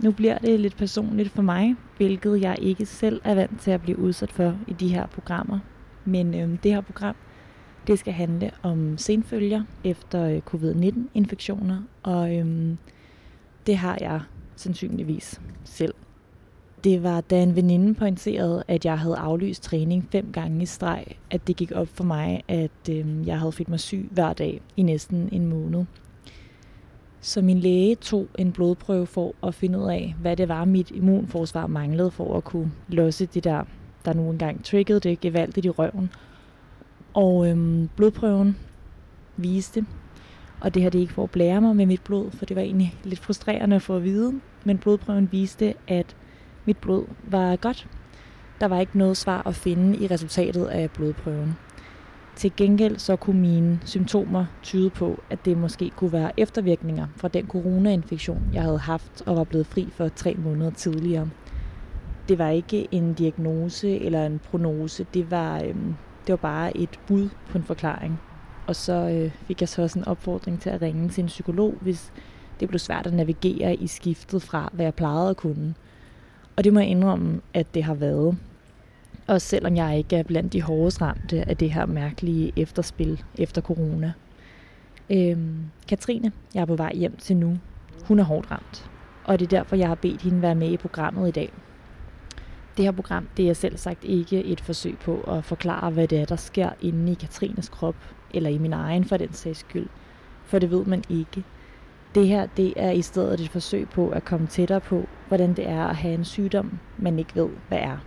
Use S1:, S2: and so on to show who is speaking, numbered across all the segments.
S1: Nu bliver det lidt personligt for mig, hvilket jeg ikke selv er vant til at blive udsat for i de her programmer. Men øhm, det her program, det skal handle om senfølger efter øh, covid-19-infektioner, og øhm, det har jeg sandsynligvis selv. Det var, da en veninde pointerede, at jeg havde aflyst træning fem gange i streg, at det gik op for mig, at øhm, jeg havde følt mig syg hver dag i næsten en måned. Så min læge tog en blodprøve for at finde ud af, hvad det var, mit immunforsvar manglede for at kunne losse det der, der nu engang triggede det gevaldigt i røven. Og øhm, blodprøven viste, og det her det er ikke for at blære mig med mit blod, for det var egentlig lidt frustrerende at få at vide, men blodprøven viste, at mit blod var godt. Der var ikke noget svar at finde i resultatet af blodprøven. Til gengæld så kunne mine symptomer tyde på, at det måske kunne være eftervirkninger fra den coronainfektion, jeg havde haft og var blevet fri for tre måneder tidligere. Det var ikke en diagnose eller en prognose, det var, øhm, det var bare et bud på en forklaring. Og så øh, fik jeg så også en opfordring til at ringe til en psykolog, hvis det blev svært at navigere i skiftet fra, hvad jeg plejede at kunne. Og det må jeg indrømme, at det har været. Og selvom jeg ikke er blandt de hårdest ramte af det her mærkelige efterspil efter corona. Øhm, Katrine, jeg er på vej hjem til nu. Hun er hårdt ramt. Og det er derfor, jeg har bedt hende være med i programmet i dag. Det her program, det er selv sagt ikke et forsøg på at forklare, hvad det er, der sker inde i Katrines krop, eller i min egen for den sags skyld. For det ved man ikke. Det her, det er i stedet et forsøg på at komme tættere på, hvordan det er at have en sygdom, man ikke ved, hvad er.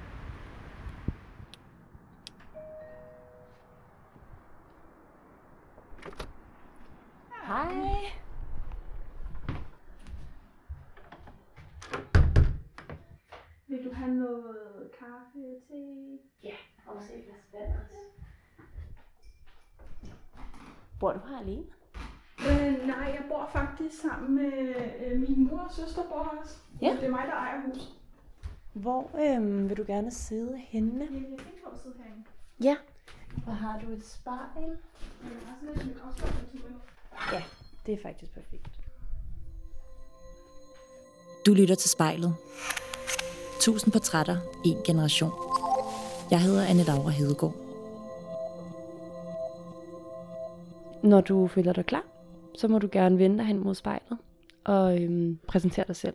S2: Hej.
S3: Vil du have noget kaffe, te?
S2: Ja, og måske et glas vand også. Bor du her alene?
S3: Øh, nej, jeg bor faktisk sammen med øh, min mor og søster bor her også.
S2: Ja.
S3: Det er mig, der ejer huset.
S2: Hvor øhm, vil du gerne sidde henne?
S3: Jeg kan ikke at sidde herinde.
S2: Ja. Og har du et spejl?
S3: Jeg har sådan mit afspørgsel
S2: Ja, det er faktisk perfekt.
S1: Du lytter til spejlet. Tusind portrætter, en generation. Jeg hedder Anne Laura Hedegaard.
S2: Når du føler dig klar, så må du gerne vende dig hen mod spejlet og øhm, præsentere dig selv.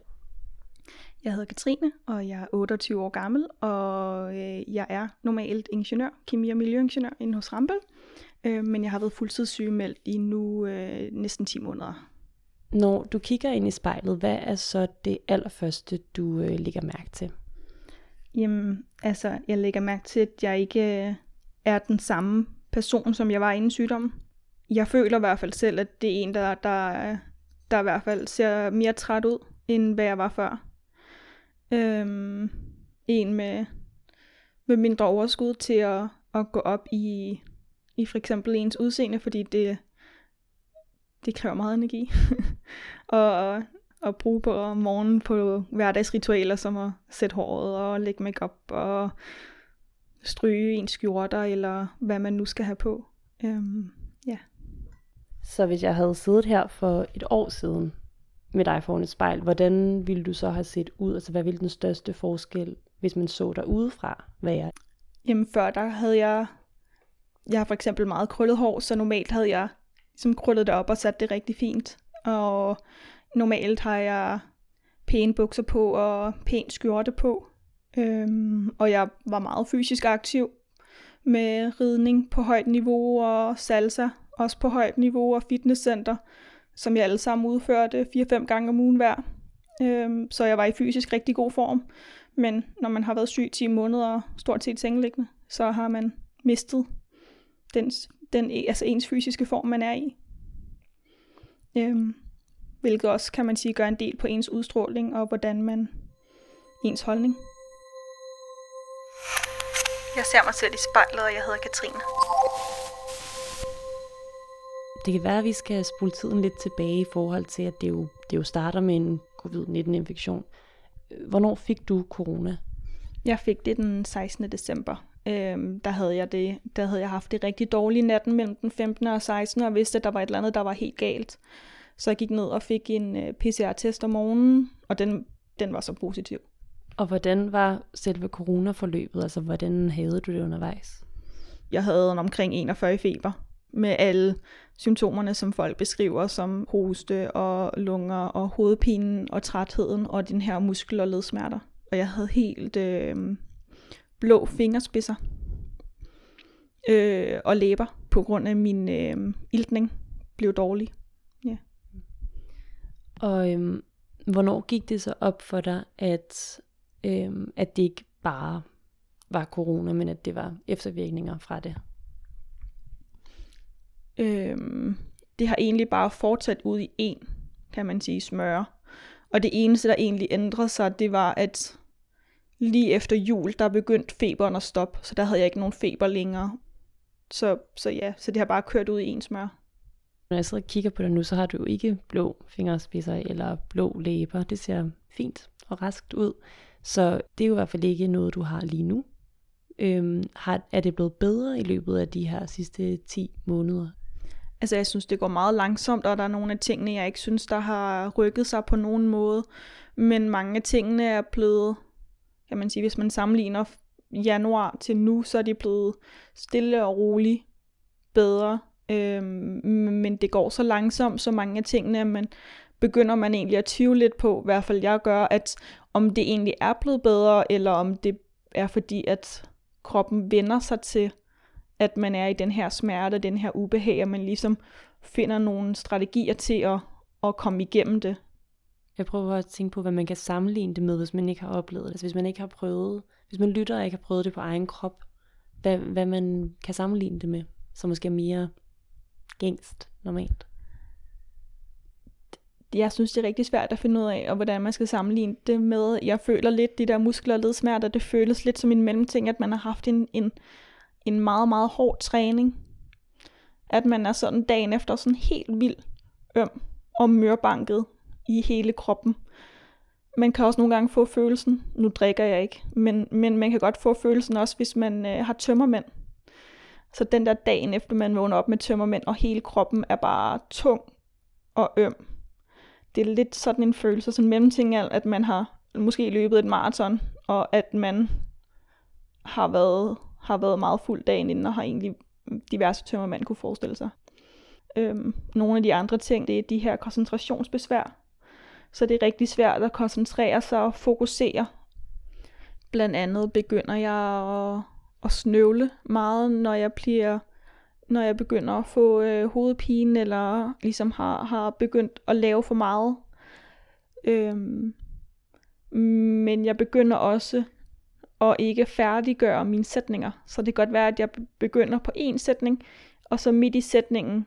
S3: Jeg hedder Katrine, og jeg er 28 år gammel, og øh, jeg er normalt ingeniør, kemi- og miljøingeniør inde hos Rambøll. Øh, men jeg har været fuldtidssygemeldt i nu øh, næsten 10 måneder.
S2: Når du kigger ind i spejlet, hvad er så det allerførste, du øh, lægger mærke til?
S3: Jamen, altså, jeg lægger mærke til, at jeg ikke øh, er den samme person, som jeg var inden sygdommen. Jeg føler i hvert fald selv, at det er en, der, der, der i hvert fald ser mere træt ud, end hvad jeg var før. Øhm, en med, med mindre overskud til at, at gå op i, i for eksempel ens udseende, fordi det, det kræver meget energi. og at bruge på om morgenen på hverdagsritualer, som at sætte håret og lægge makeup og stryge ens skjorter, eller hvad man nu skal have på. Øhm, ja.
S2: Så hvis jeg havde siddet her for et år siden med dig foran et spejl, hvordan ville du så have set ud? Altså hvad ville den største forskel, hvis man så dig udefra, være?
S3: Jamen før der havde jeg, jeg har for eksempel meget krøllet hår, så normalt havde jeg ligesom krøllet det op og sat det rigtig fint. Og normalt har jeg pæne bukser på og pæn skjorte på. Øhm, og jeg var meget fysisk aktiv med ridning på højt niveau og salsa også på højt niveau og fitnesscenter, som jeg alle sammen udførte 4-5 gange om ugen hver. Øhm, så jeg var i fysisk rigtig god form. Men når man har været syg 10 måneder og stort set sengeliggende, så har man mistet den, den, altså ens fysiske form, man er i. Øhm, hvilket også, kan man sige, gør en del på ens udstråling og hvordan man ens holdning. Jeg ser mig selv i spejlet, og jeg hedder Katrine.
S2: Det kan være, at vi skal spole tiden lidt tilbage i forhold til, at det jo, det jo starter med en covid-19-infektion. Hvornår fik du corona?
S3: Jeg fik det den 16. december. Øhm, der, havde jeg det, der havde jeg haft det rigtig dårligt natten mellem den 15. og 16. og vidste, at der var et eller andet, der var helt galt. Så jeg gik ned og fik en øh, PCR-test om morgenen, og den den var så positiv.
S2: Og hvordan var selve coronaforløbet? Altså, hvordan havde du det undervejs?
S3: Jeg havde en omkring 41 i feber med alle symptomerne, som folk beskriver, som hoste og lunger og hovedpinen og trætheden og den her muskel- og ledsmerter. Og jeg havde helt øh, blå fingerspidser øh, og læber på grund af min øh, iltning blev dårlig. Ja.
S2: Og øhm, hvornår gik det så op for dig, at, øhm, at det ikke bare var corona, men at det var eftervirkninger fra det?
S3: Øhm, det har egentlig bare fortsat ud i en, kan man sige, smøre. Og det eneste, der egentlig ændrede sig, det var, at lige efter jul, der begyndte feberen at stoppe, så der havde jeg ikke nogen feber længere. Så, så ja, så det har bare kørt ud i en smør.
S2: Når jeg sidder og kigger på dig nu, så har du jo ikke blå fingerspidser eller blå læber. Det ser fint og raskt ud. Så det er jo i hvert fald ikke noget, du har lige nu. Øhm, har, er det blevet bedre i løbet af de her sidste 10 måneder?
S3: Altså jeg synes, det går meget langsomt, og der er nogle af tingene, jeg ikke synes, der har rykket sig på nogen måde. Men mange af tingene er blevet, kan man sige, hvis man sammenligner januar til nu, så er de blevet stille og roligt bedre. Øhm, men det går så langsomt, så mange af tingene, at man begynder man egentlig at tvivle lidt på, i hvert fald jeg gør, at om det egentlig er blevet bedre, eller om det er fordi, at kroppen vender sig til, at man er i den her smerte, den her ubehag, og man ligesom finder nogle strategier til at, at komme igennem det.
S2: Jeg prøver at tænke på, hvad man kan sammenligne det med, hvis man ikke har oplevet det. Altså hvis man ikke har prøvet, hvis man lytter og ikke har prøvet det på egen krop, hvad, hvad man kan sammenligne det med, som måske er mere gængst normalt.
S3: Jeg synes, det er rigtig svært at finde ud af, og hvordan man skal sammenligne det med. Jeg føler lidt, de der muskler og ledsmerter, det føles lidt som en mellemting, at man har haft en, en, en meget, meget hård træning. At man er sådan dagen efter sådan helt vild øm og mørbanket i hele kroppen. Man kan også nogle gange få følelsen, nu drikker jeg ikke, men, men man kan godt få følelsen også, hvis man øh, har tømmermænd. Så den der dagen efter man vågner op med tømmermænd, og hele kroppen er bare tung og øm. Det er lidt sådan en følelse, sådan en mellemting, at man har måske løbet et maraton, og at man har været, har været meget fuld dagen inden, og har egentlig diverse tømmermænd kunne forestille sig. Øhm, nogle af de andre ting, det er de her koncentrationsbesvær. Så det er rigtig svært at koncentrere sig og fokusere. Blandt andet begynder jeg at, at snøvle meget, når jeg bliver når jeg begynder at få øh, hovedpine, eller ligesom har, har begyndt at lave for meget. Øhm, men jeg begynder også at ikke færdiggøre mine sætninger. Så det kan godt være, at jeg begynder på en sætning, og så midt i sætningen,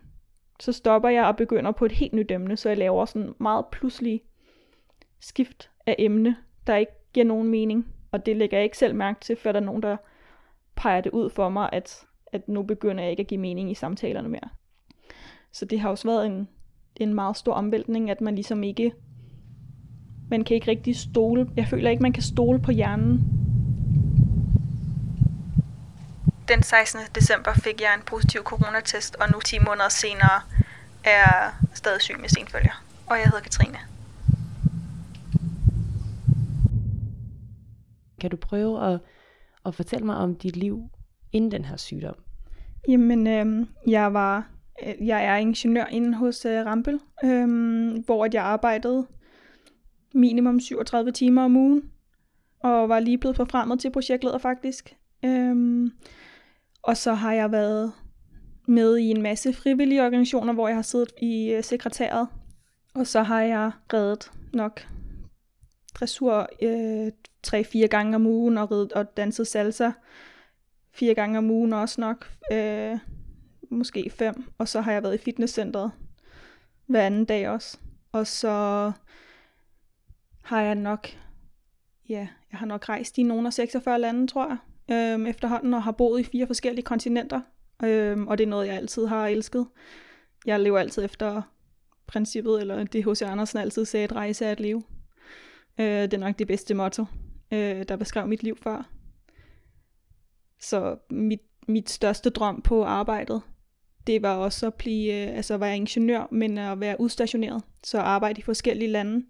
S3: så stopper jeg og begynder på et helt nyt emne, så jeg laver sådan meget pludselige skift af emne, der ikke giver nogen mening. Og det lægger jeg ikke selv mærke til, før der er nogen, der peger det ud for mig, at, at nu begynder jeg ikke at give mening i samtalerne mere. Så det har også været en, en meget stor omvæltning, at man ligesom ikke, man kan ikke rigtig stole, jeg føler ikke, man kan stole på hjernen. Den 16. december fik jeg en positiv coronatest, og nu 10 måneder senere er jeg stadig syg med senfølger. Og jeg hedder Katrine.
S2: Kan du prøve at, at fortælle mig om dit liv inden den her sygdom?
S3: Jamen, øh, jeg var, øh, jeg er ingeniør inde hos øh, Rampel, øh, hvor jeg arbejdede minimum 37 timer om ugen, og var lige blevet forfremmet til projektleder faktisk. Øh, og så har jeg været med i en masse frivillige organisationer, hvor jeg har siddet i øh, sekretæret. Og så har jeg reddet nok dressur øh, tre-fire gange om ugen og, rid, og danset salsa fire gange om ugen også nok. Øh, måske fem. Og så har jeg været i fitnesscenteret hver anden dag også. Og så har jeg nok, ja, jeg har nok rejst i nogle af 46 lande, tror jeg, øhm, efterhånden, og har boet i fire forskellige kontinenter. Øhm, og det er noget, jeg altid har elsket. Jeg lever altid efter princippet, eller det H.C. Andersen altid sagde, at rejse er at leve. Øh, det er nok det bedste motto, øh, der beskrev mit liv før. Så mit, mit største drøm på arbejdet, det var også at blive, øh, altså at være ingeniør, men at være udstationeret. Så arbejde i forskellige lande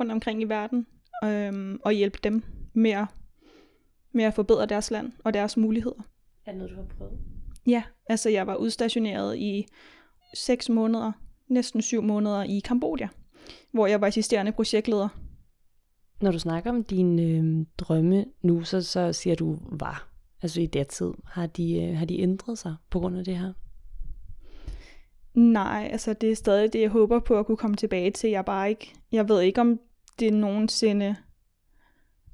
S3: rundt omkring i verden. øhm, og hjælpe dem med at, med at forbedre deres land og deres muligheder.
S2: Er det noget, du har prøvet?
S3: Ja, altså jeg var udstationeret i seks måneder, næsten syv måneder i Kambodja, hvor jeg var assisterende projektleder.
S2: Når du snakker om dine øh, drømme nu, så, så siger du var. Altså i det tid. Har de, øh, har de ændret sig på grund af det her?
S3: Nej, altså det er stadig det, jeg håber på at kunne komme tilbage til. Jeg bare ikke, jeg ved ikke, om det nogensinde,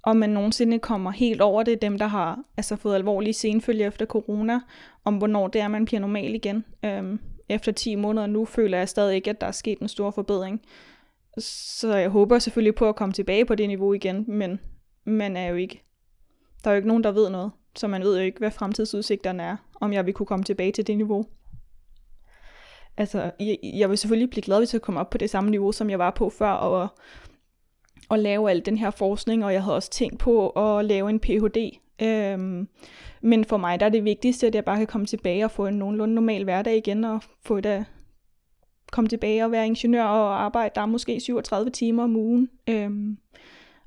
S3: om man nogensinde kommer helt over det, dem der har altså fået alvorlige senfølger efter corona, om hvornår det er, man bliver normal igen. Øhm, efter 10 måneder nu føler jeg stadig ikke, at der er sket en stor forbedring. Så jeg håber selvfølgelig på at komme tilbage på det niveau igen, men man er jo ikke, der er jo ikke nogen, der ved noget, så man ved jo ikke, hvad fremtidsudsigterne er, om jeg vil kunne komme tilbage til det niveau. Altså, jeg, jeg vil selvfølgelig blive glad, hvis jeg kommer op på det samme niveau, som jeg var på før, og, og lave al den her forskning, og jeg havde også tænkt på at lave en Ph.D. Øhm, men for mig der er det vigtigste, at jeg bare kan komme tilbage og få en nogenlunde normal hverdag igen, og få det, komme tilbage og være ingeniør og arbejde der måske 37 timer om ugen, øhm,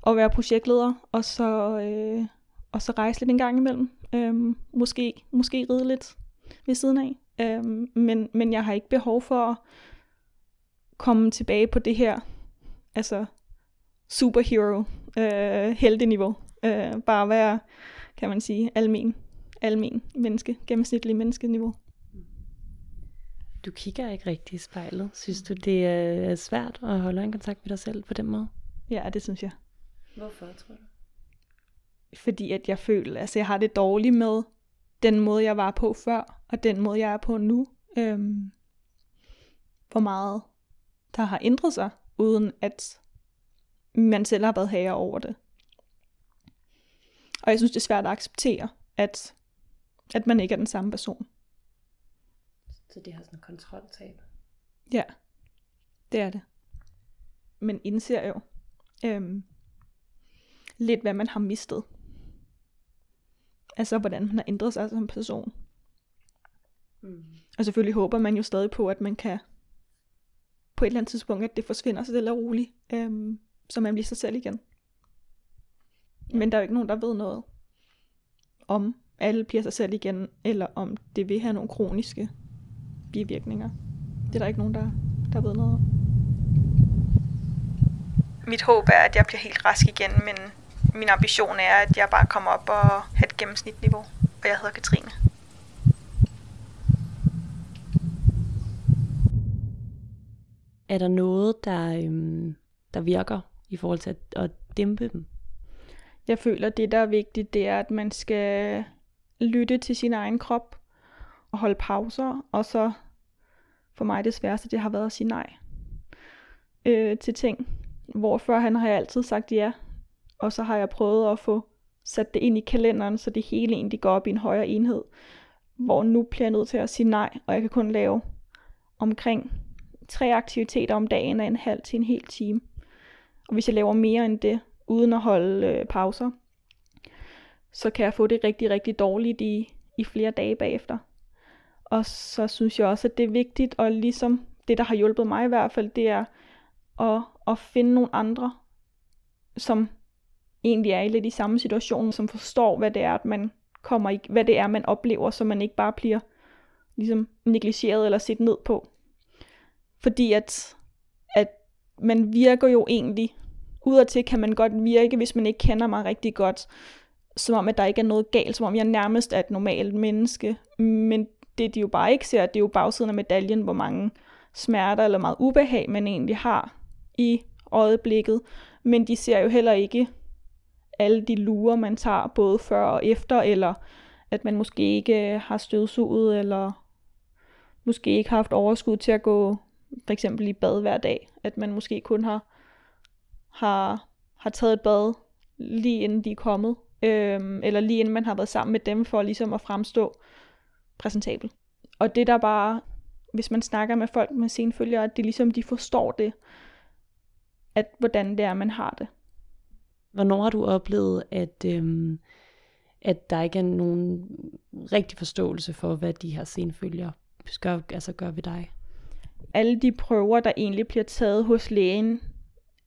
S3: og være projektleder, og så, øh, og så rejse lidt en gang imellem. Øhm, måske, måske ride lidt ved siden af. Øhm, men, men jeg har ikke behov for at komme tilbage på det her altså superhero øh, heldeniveau. Øh, bare være, kan man sige, almen, almen menneske, gennemsnitlig menneskeniveau.
S2: Du kigger ikke rigtig i spejlet. Synes du, det er svært at holde en kontakt med dig selv på den måde?
S3: Ja, det synes jeg.
S2: Hvorfor, tror du?
S3: Fordi at jeg føler, altså jeg har det dårligt med den måde, jeg var på før, og den måde, jeg er på nu. Øhm, hvor meget der har ændret sig, uden at man selv har været herre over det. Og jeg synes, det er svært at acceptere, at, at man ikke er den samme person.
S2: Så det har sådan en kontroltab?
S3: Ja, det er det. Men indser jo øhm, lidt, hvad man har mistet. Altså, hvordan man har ændret sig som person. Mm. Og selvfølgelig håber man jo stadig på, at man kan på et eller andet tidspunkt, at det forsvinder stille og roligt, øhm, så man bliver sig selv igen. Ja. Men der er jo ikke nogen, der ved noget om alle bliver sig selv igen, eller om det vil have nogle kroniske bivirkninger. Det er der ikke nogen, der, der ved noget om. Mit håb er, at jeg bliver helt rask igen, men min ambition er, at jeg bare kommer op og har et gennemsnitniveau. Og jeg hedder Katrine.
S2: Er der noget, der, øhm, der virker i forhold til at, at dæmpe dem?
S3: Jeg føler, at det, der er vigtigt, det er, at man skal lytte til sin egen krop at holde pauser. Og så for mig det sværeste, det har været at sige nej øh, til ting. Hvor før han har jeg altid sagt ja, og så har jeg prøvet at få sat det ind i kalenderen, så det hele egentlig går op i en højere enhed, hvor nu bliver jeg nødt til at sige nej, og jeg kan kun lave omkring tre aktiviteter om dagen af en halv til en hel time. Og hvis jeg laver mere end det, uden at holde øh, pauser, så kan jeg få det rigtig, rigtig dårligt i, i flere dage bagefter. Og så synes jeg også, at det er vigtigt, og ligesom det, der har hjulpet mig i hvert fald, det er at, at finde nogle andre, som egentlig er i lidt i samme situation, som forstår, hvad det er, at man kommer i, hvad det er, man oplever, så man ikke bare bliver ligesom negligeret eller set ned på. Fordi at, at man virker jo egentlig, udadtil kan man godt virke, hvis man ikke kender mig rigtig godt, som om, at der ikke er noget galt, som om jeg nærmest er et normalt menneske. Men det, de jo bare ikke ser, det er jo bagsiden af medaljen, hvor mange smerter eller meget ubehag, man egentlig har i øjeblikket. Men de ser jo heller ikke alle de lurer, man tager både før og efter, eller at man måske ikke øh, har støvsuget, eller måske ikke har haft overskud til at gå for eksempel i bad hver dag. At man måske kun har, har, har taget et bad lige inden de er kommet, øhm, eller lige inden man har været sammen med dem, for ligesom at fremstå præsentabel. Og det der bare, hvis man snakker med folk med senfølgere, at det ligesom de forstår det, at hvordan det er, man har det.
S2: Hvornår har du oplevet, at, øhm, at der ikke er nogen rigtig forståelse for, hvad de her senfølger gør, altså gør ved dig?
S3: Alle de prøver, der egentlig bliver taget hos lægen,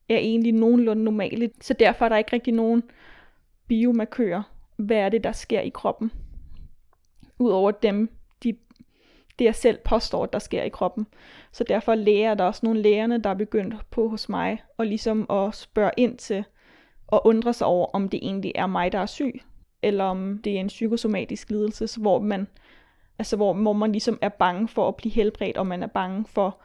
S3: er egentlig nogenlunde normale. Så derfor er der ikke rigtig nogen biomarkører. Hvad er det, der sker i kroppen? Udover dem, de, det jeg selv påstår, der sker i kroppen. Så derfor læger der også nogle lægerne, der er begyndt på hos mig, og ligesom at spørge ind til, og undre sig over, om det egentlig er mig, der er syg, eller om det er en psykosomatisk lidelse, hvor man, altså hvor, hvor man ligesom er bange for at blive helbredt, og man er bange for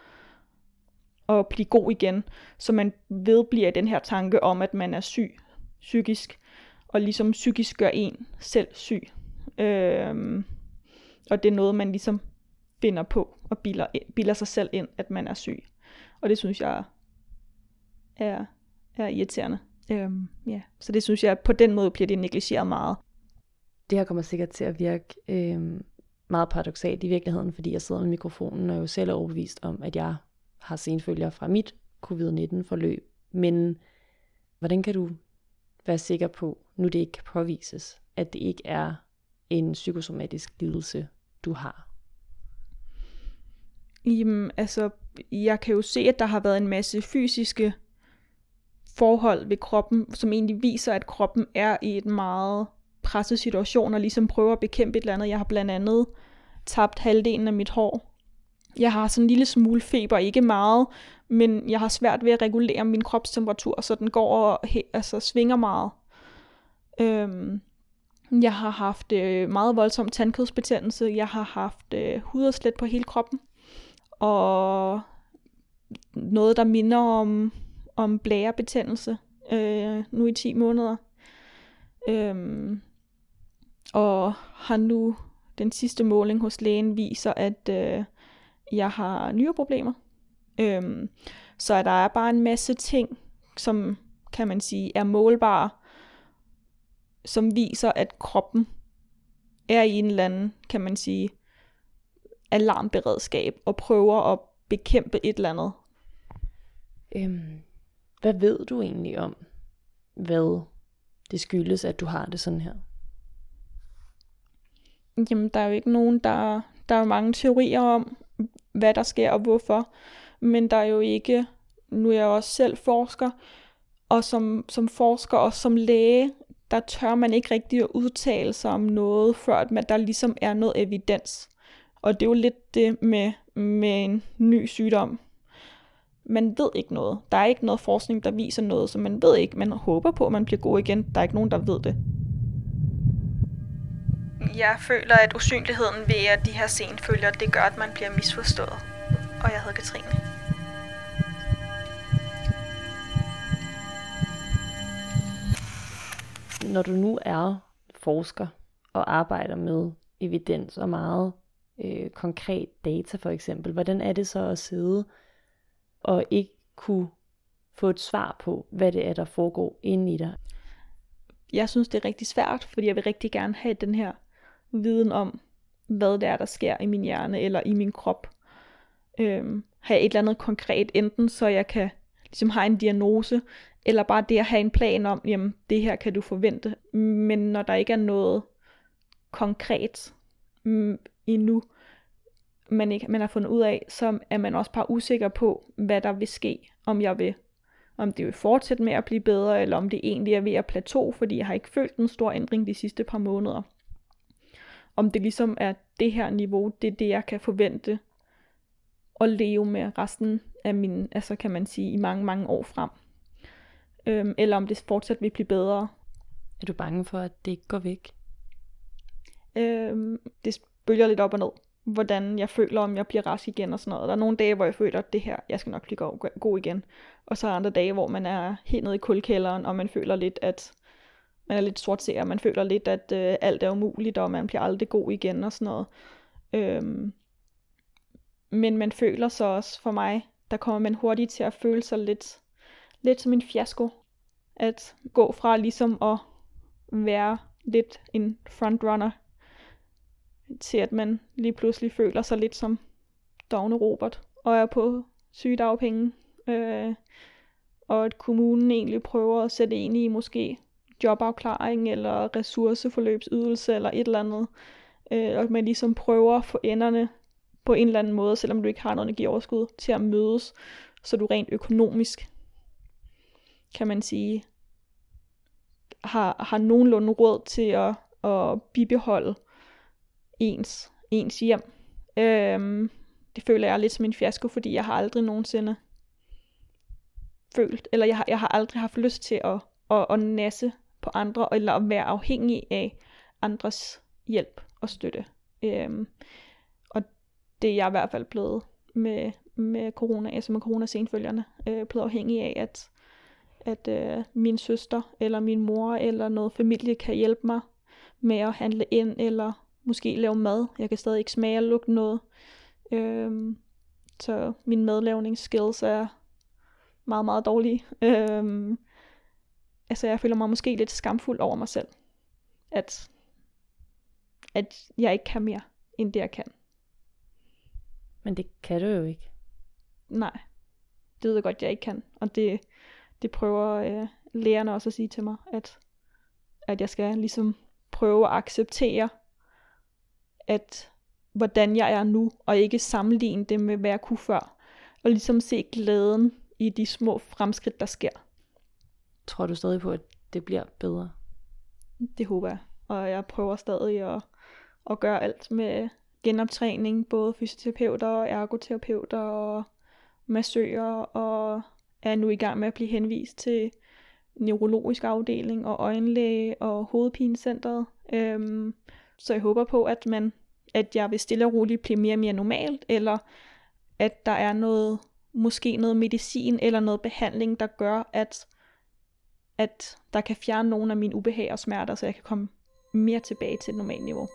S3: at blive god igen. Så man vedbliver den her tanke om, at man er syg psykisk, og ligesom psykisk gør en selv syg. Øhm, og det er noget, man ligesom finder på og bilder, bilder sig selv ind, at man er syg. Og det synes jeg er, er irriterende. Øhm, ja. Så det synes jeg, på den måde bliver det negligeret meget.
S2: Det her kommer sikkert til at virke øhm, meget paradoxalt i virkeligheden, fordi jeg sidder med mikrofonen og er jo selv er overbevist om, at jeg har senfølger fra mit covid-19-forløb. Men hvordan kan du være sikker på, nu det ikke kan påvises, at det ikke er en psykosomatisk lidelse, du har?
S3: Jamen, altså, jeg kan jo se, at der har været en masse fysiske forhold ved kroppen, som egentlig viser, at kroppen er i et meget presset situation, og ligesom prøver at bekæmpe et eller andet. Jeg har blandt andet tabt halvdelen af mit hår. Jeg har sådan en lille smule feber, ikke meget, men jeg har svært ved at regulere min kropstemperatur, så den går og altså, svinger meget. Øhm, jeg har haft øh, meget voldsom tandkødsbetændelse. Jeg har haft øh, huderslæt på hele kroppen. Og noget, der minder om, om blærebetændelse øh, nu i 10 måneder. Øhm, og har nu den sidste måling hos lægen viser, at øh, jeg har nyreproblemer. Øhm, så der er bare en masse ting, som kan man sige er målbare, som viser, at kroppen er i en eller anden, kan man sige, alarmberedskab og prøver at bekæmpe et eller andet.
S2: Øhm, hvad ved du egentlig om, hvad det skyldes, at du har det sådan her?
S3: Jamen, der er jo ikke nogen, der, der er mange teorier om, hvad der sker og hvorfor. Men der er jo ikke, nu er jeg også selv forsker, og som, som forsker og som læge, der tør man ikke rigtig at udtale sig om noget, før at man, der ligesom er noget evidens. Og det er jo lidt det med, med en ny sygdom. Man ved ikke noget. Der er ikke noget forskning, der viser noget, så man ved ikke. Man håber på, at man bliver god igen. Der er ikke nogen, der ved det. Jeg føler, at usynligheden ved at de her senfølger, det gør, at man bliver misforstået. Og jeg hedder Katrine.
S2: Når du nu er forsker og arbejder med evidens og meget øh, konkret data for eksempel, hvordan er det så at sidde og ikke kunne få et svar på, hvad det er, der foregår inde i dig?
S3: Jeg synes, det er rigtig svært, fordi jeg vil rigtig gerne have den her viden om, hvad det er, der sker i min hjerne eller i min krop. Øhm, have et eller andet konkret, enten så jeg kan ligesom have en diagnose, eller bare det at have en plan om, jamen det her kan du forvente. Men når der ikke er noget konkret mm, endnu, man, ikke, man har fundet ud af, så er man også bare usikker på, hvad der vil ske, om jeg vil om det vil fortsætte med at blive bedre, eller om det egentlig er ved at plateau, fordi jeg har ikke følt en stor ændring de sidste par måneder om det ligesom er det her niveau, det er det, jeg kan forvente at leve med resten af min, altså kan man sige, i mange, mange år frem. Øhm, eller om det fortsat vil blive bedre.
S2: Er du bange for, at det ikke går væk?
S3: Øhm, det bølger lidt op og ned, hvordan jeg føler, om jeg bliver rask igen og sådan noget. Der er nogle dage, hvor jeg føler, at det her, jeg skal nok blive god igen. Og så er andre dage, hvor man er helt nede i kuldkælderen, og man føler lidt, at man er lidt sort ser, man føler lidt, at øh, alt er umuligt, og man bliver aldrig god igen og sådan noget. Øhm, men man føler så også for mig, der kommer man hurtigt til at føle sig lidt, lidt som en fiasko. At gå fra ligesom at være lidt en frontrunner, til at man lige pludselig føler sig lidt som dogne Robert, og er på sygedagpenge. Øh, og at kommunen egentlig prøver at sætte en i måske jobafklaring eller ressourceforløbsydelse eller et eller andet. Øh, og man ligesom prøver at få enderne på en eller anden måde, selvom du ikke har noget energioverskud, til at mødes, så du rent økonomisk kan man sige, har, har nogenlunde råd til at, at bibeholde ens, ens hjem. Øhm, det føler jeg lidt som en fiasko, fordi jeg har aldrig nogensinde følt, eller jeg har, jeg har aldrig haft lyst til at, at, at nasse på andre, eller at være afhængig af andres hjælp og støtte. Øhm, og det er jeg i hvert fald blevet med, med corona, altså med corona-senfølgerne, øh, blevet afhængig af, at, at øh, min søster, eller min mor, eller noget familie kan hjælpe mig med at handle ind, eller måske lave mad. Jeg kan stadig ikke smage og lugte noget. Øhm, så min madlavningsskills er meget, meget dårlige. Øhm, altså jeg føler mig måske lidt skamfuld over mig selv. At, at jeg ikke kan mere, end det jeg kan.
S2: Men det kan du jo ikke.
S3: Nej, det ved jeg godt, jeg ikke kan. Og det, det prøver øh, lærerne også at sige til mig, at, at jeg skal ligesom prøve at acceptere, at hvordan jeg er nu, og ikke sammenligne det med, hvad jeg kunne før. Og ligesom se glæden i de små fremskridt, der sker.
S2: Tror du stadig på, at det bliver bedre?
S3: Det håber jeg. Og jeg prøver stadig at, at gøre alt med genoptræning, både fysioterapeuter, ergoterapeuter og massører, og er nu i gang med at blive henvist til neurologisk afdeling og øjenlæge og hovedpinecentret. Øhm, så jeg håber på, at man at jeg vil stille og roligt blive mere og mere normalt, eller at der er noget, måske noget medicin eller noget behandling, der gør, at, at der kan fjerne nogle af mine ubehag og smerter, så jeg kan komme mere tilbage til et normalt niveau.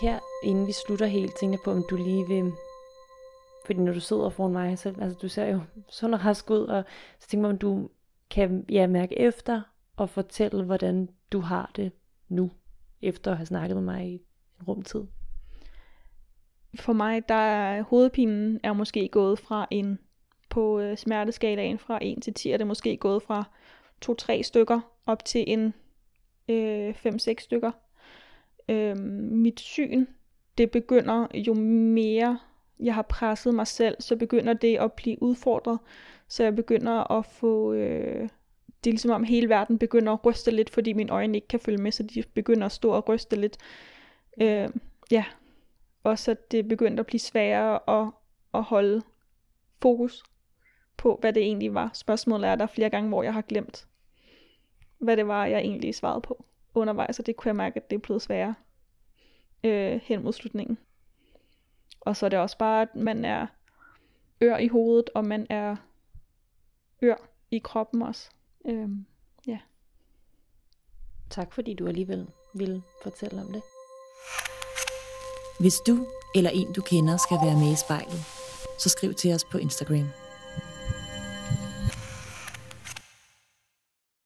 S2: Her, inden vi slutter helt, tænker jeg på, om du lige vil... Fordi når du sidder foran mig, så altså, du ser jo sådan og rask ud, og så tænker jeg, om du kan ja, mærke efter og fortælle, hvordan du har det nu, efter at have snakket med mig i en rumtid?
S3: For mig, der er hovedpinen er måske gået fra en, på øh, smerteskalaen fra 1 til 10, er det måske gået fra 2-3 stykker op til en øh, 5-6 stykker. Øh, mit syn, det begynder jo mere jeg har presset mig selv, så begynder det at blive udfordret. Så jeg begynder at få... Øh, det er ligesom om hele verden begynder at ryste lidt, fordi mine øjne ikke kan følge med, så de begynder at stå og ryste lidt. Øh, ja. Og så det begyndte at blive sværere at, at holde fokus på, hvad det egentlig var. Spørgsmålet er der flere gange, hvor jeg har glemt, hvad det var, jeg egentlig svarede på undervejs, og det kunne jeg mærke, at det er blevet sværere øh, hen mod slutningen. Og så er det også bare, at man er ør i hovedet, og man er ør i kroppen også. Øhm, ja.
S2: Tak fordi du alligevel ville fortælle om det.
S1: Hvis du eller en du kender skal være med i spejlet, så skriv til os på Instagram.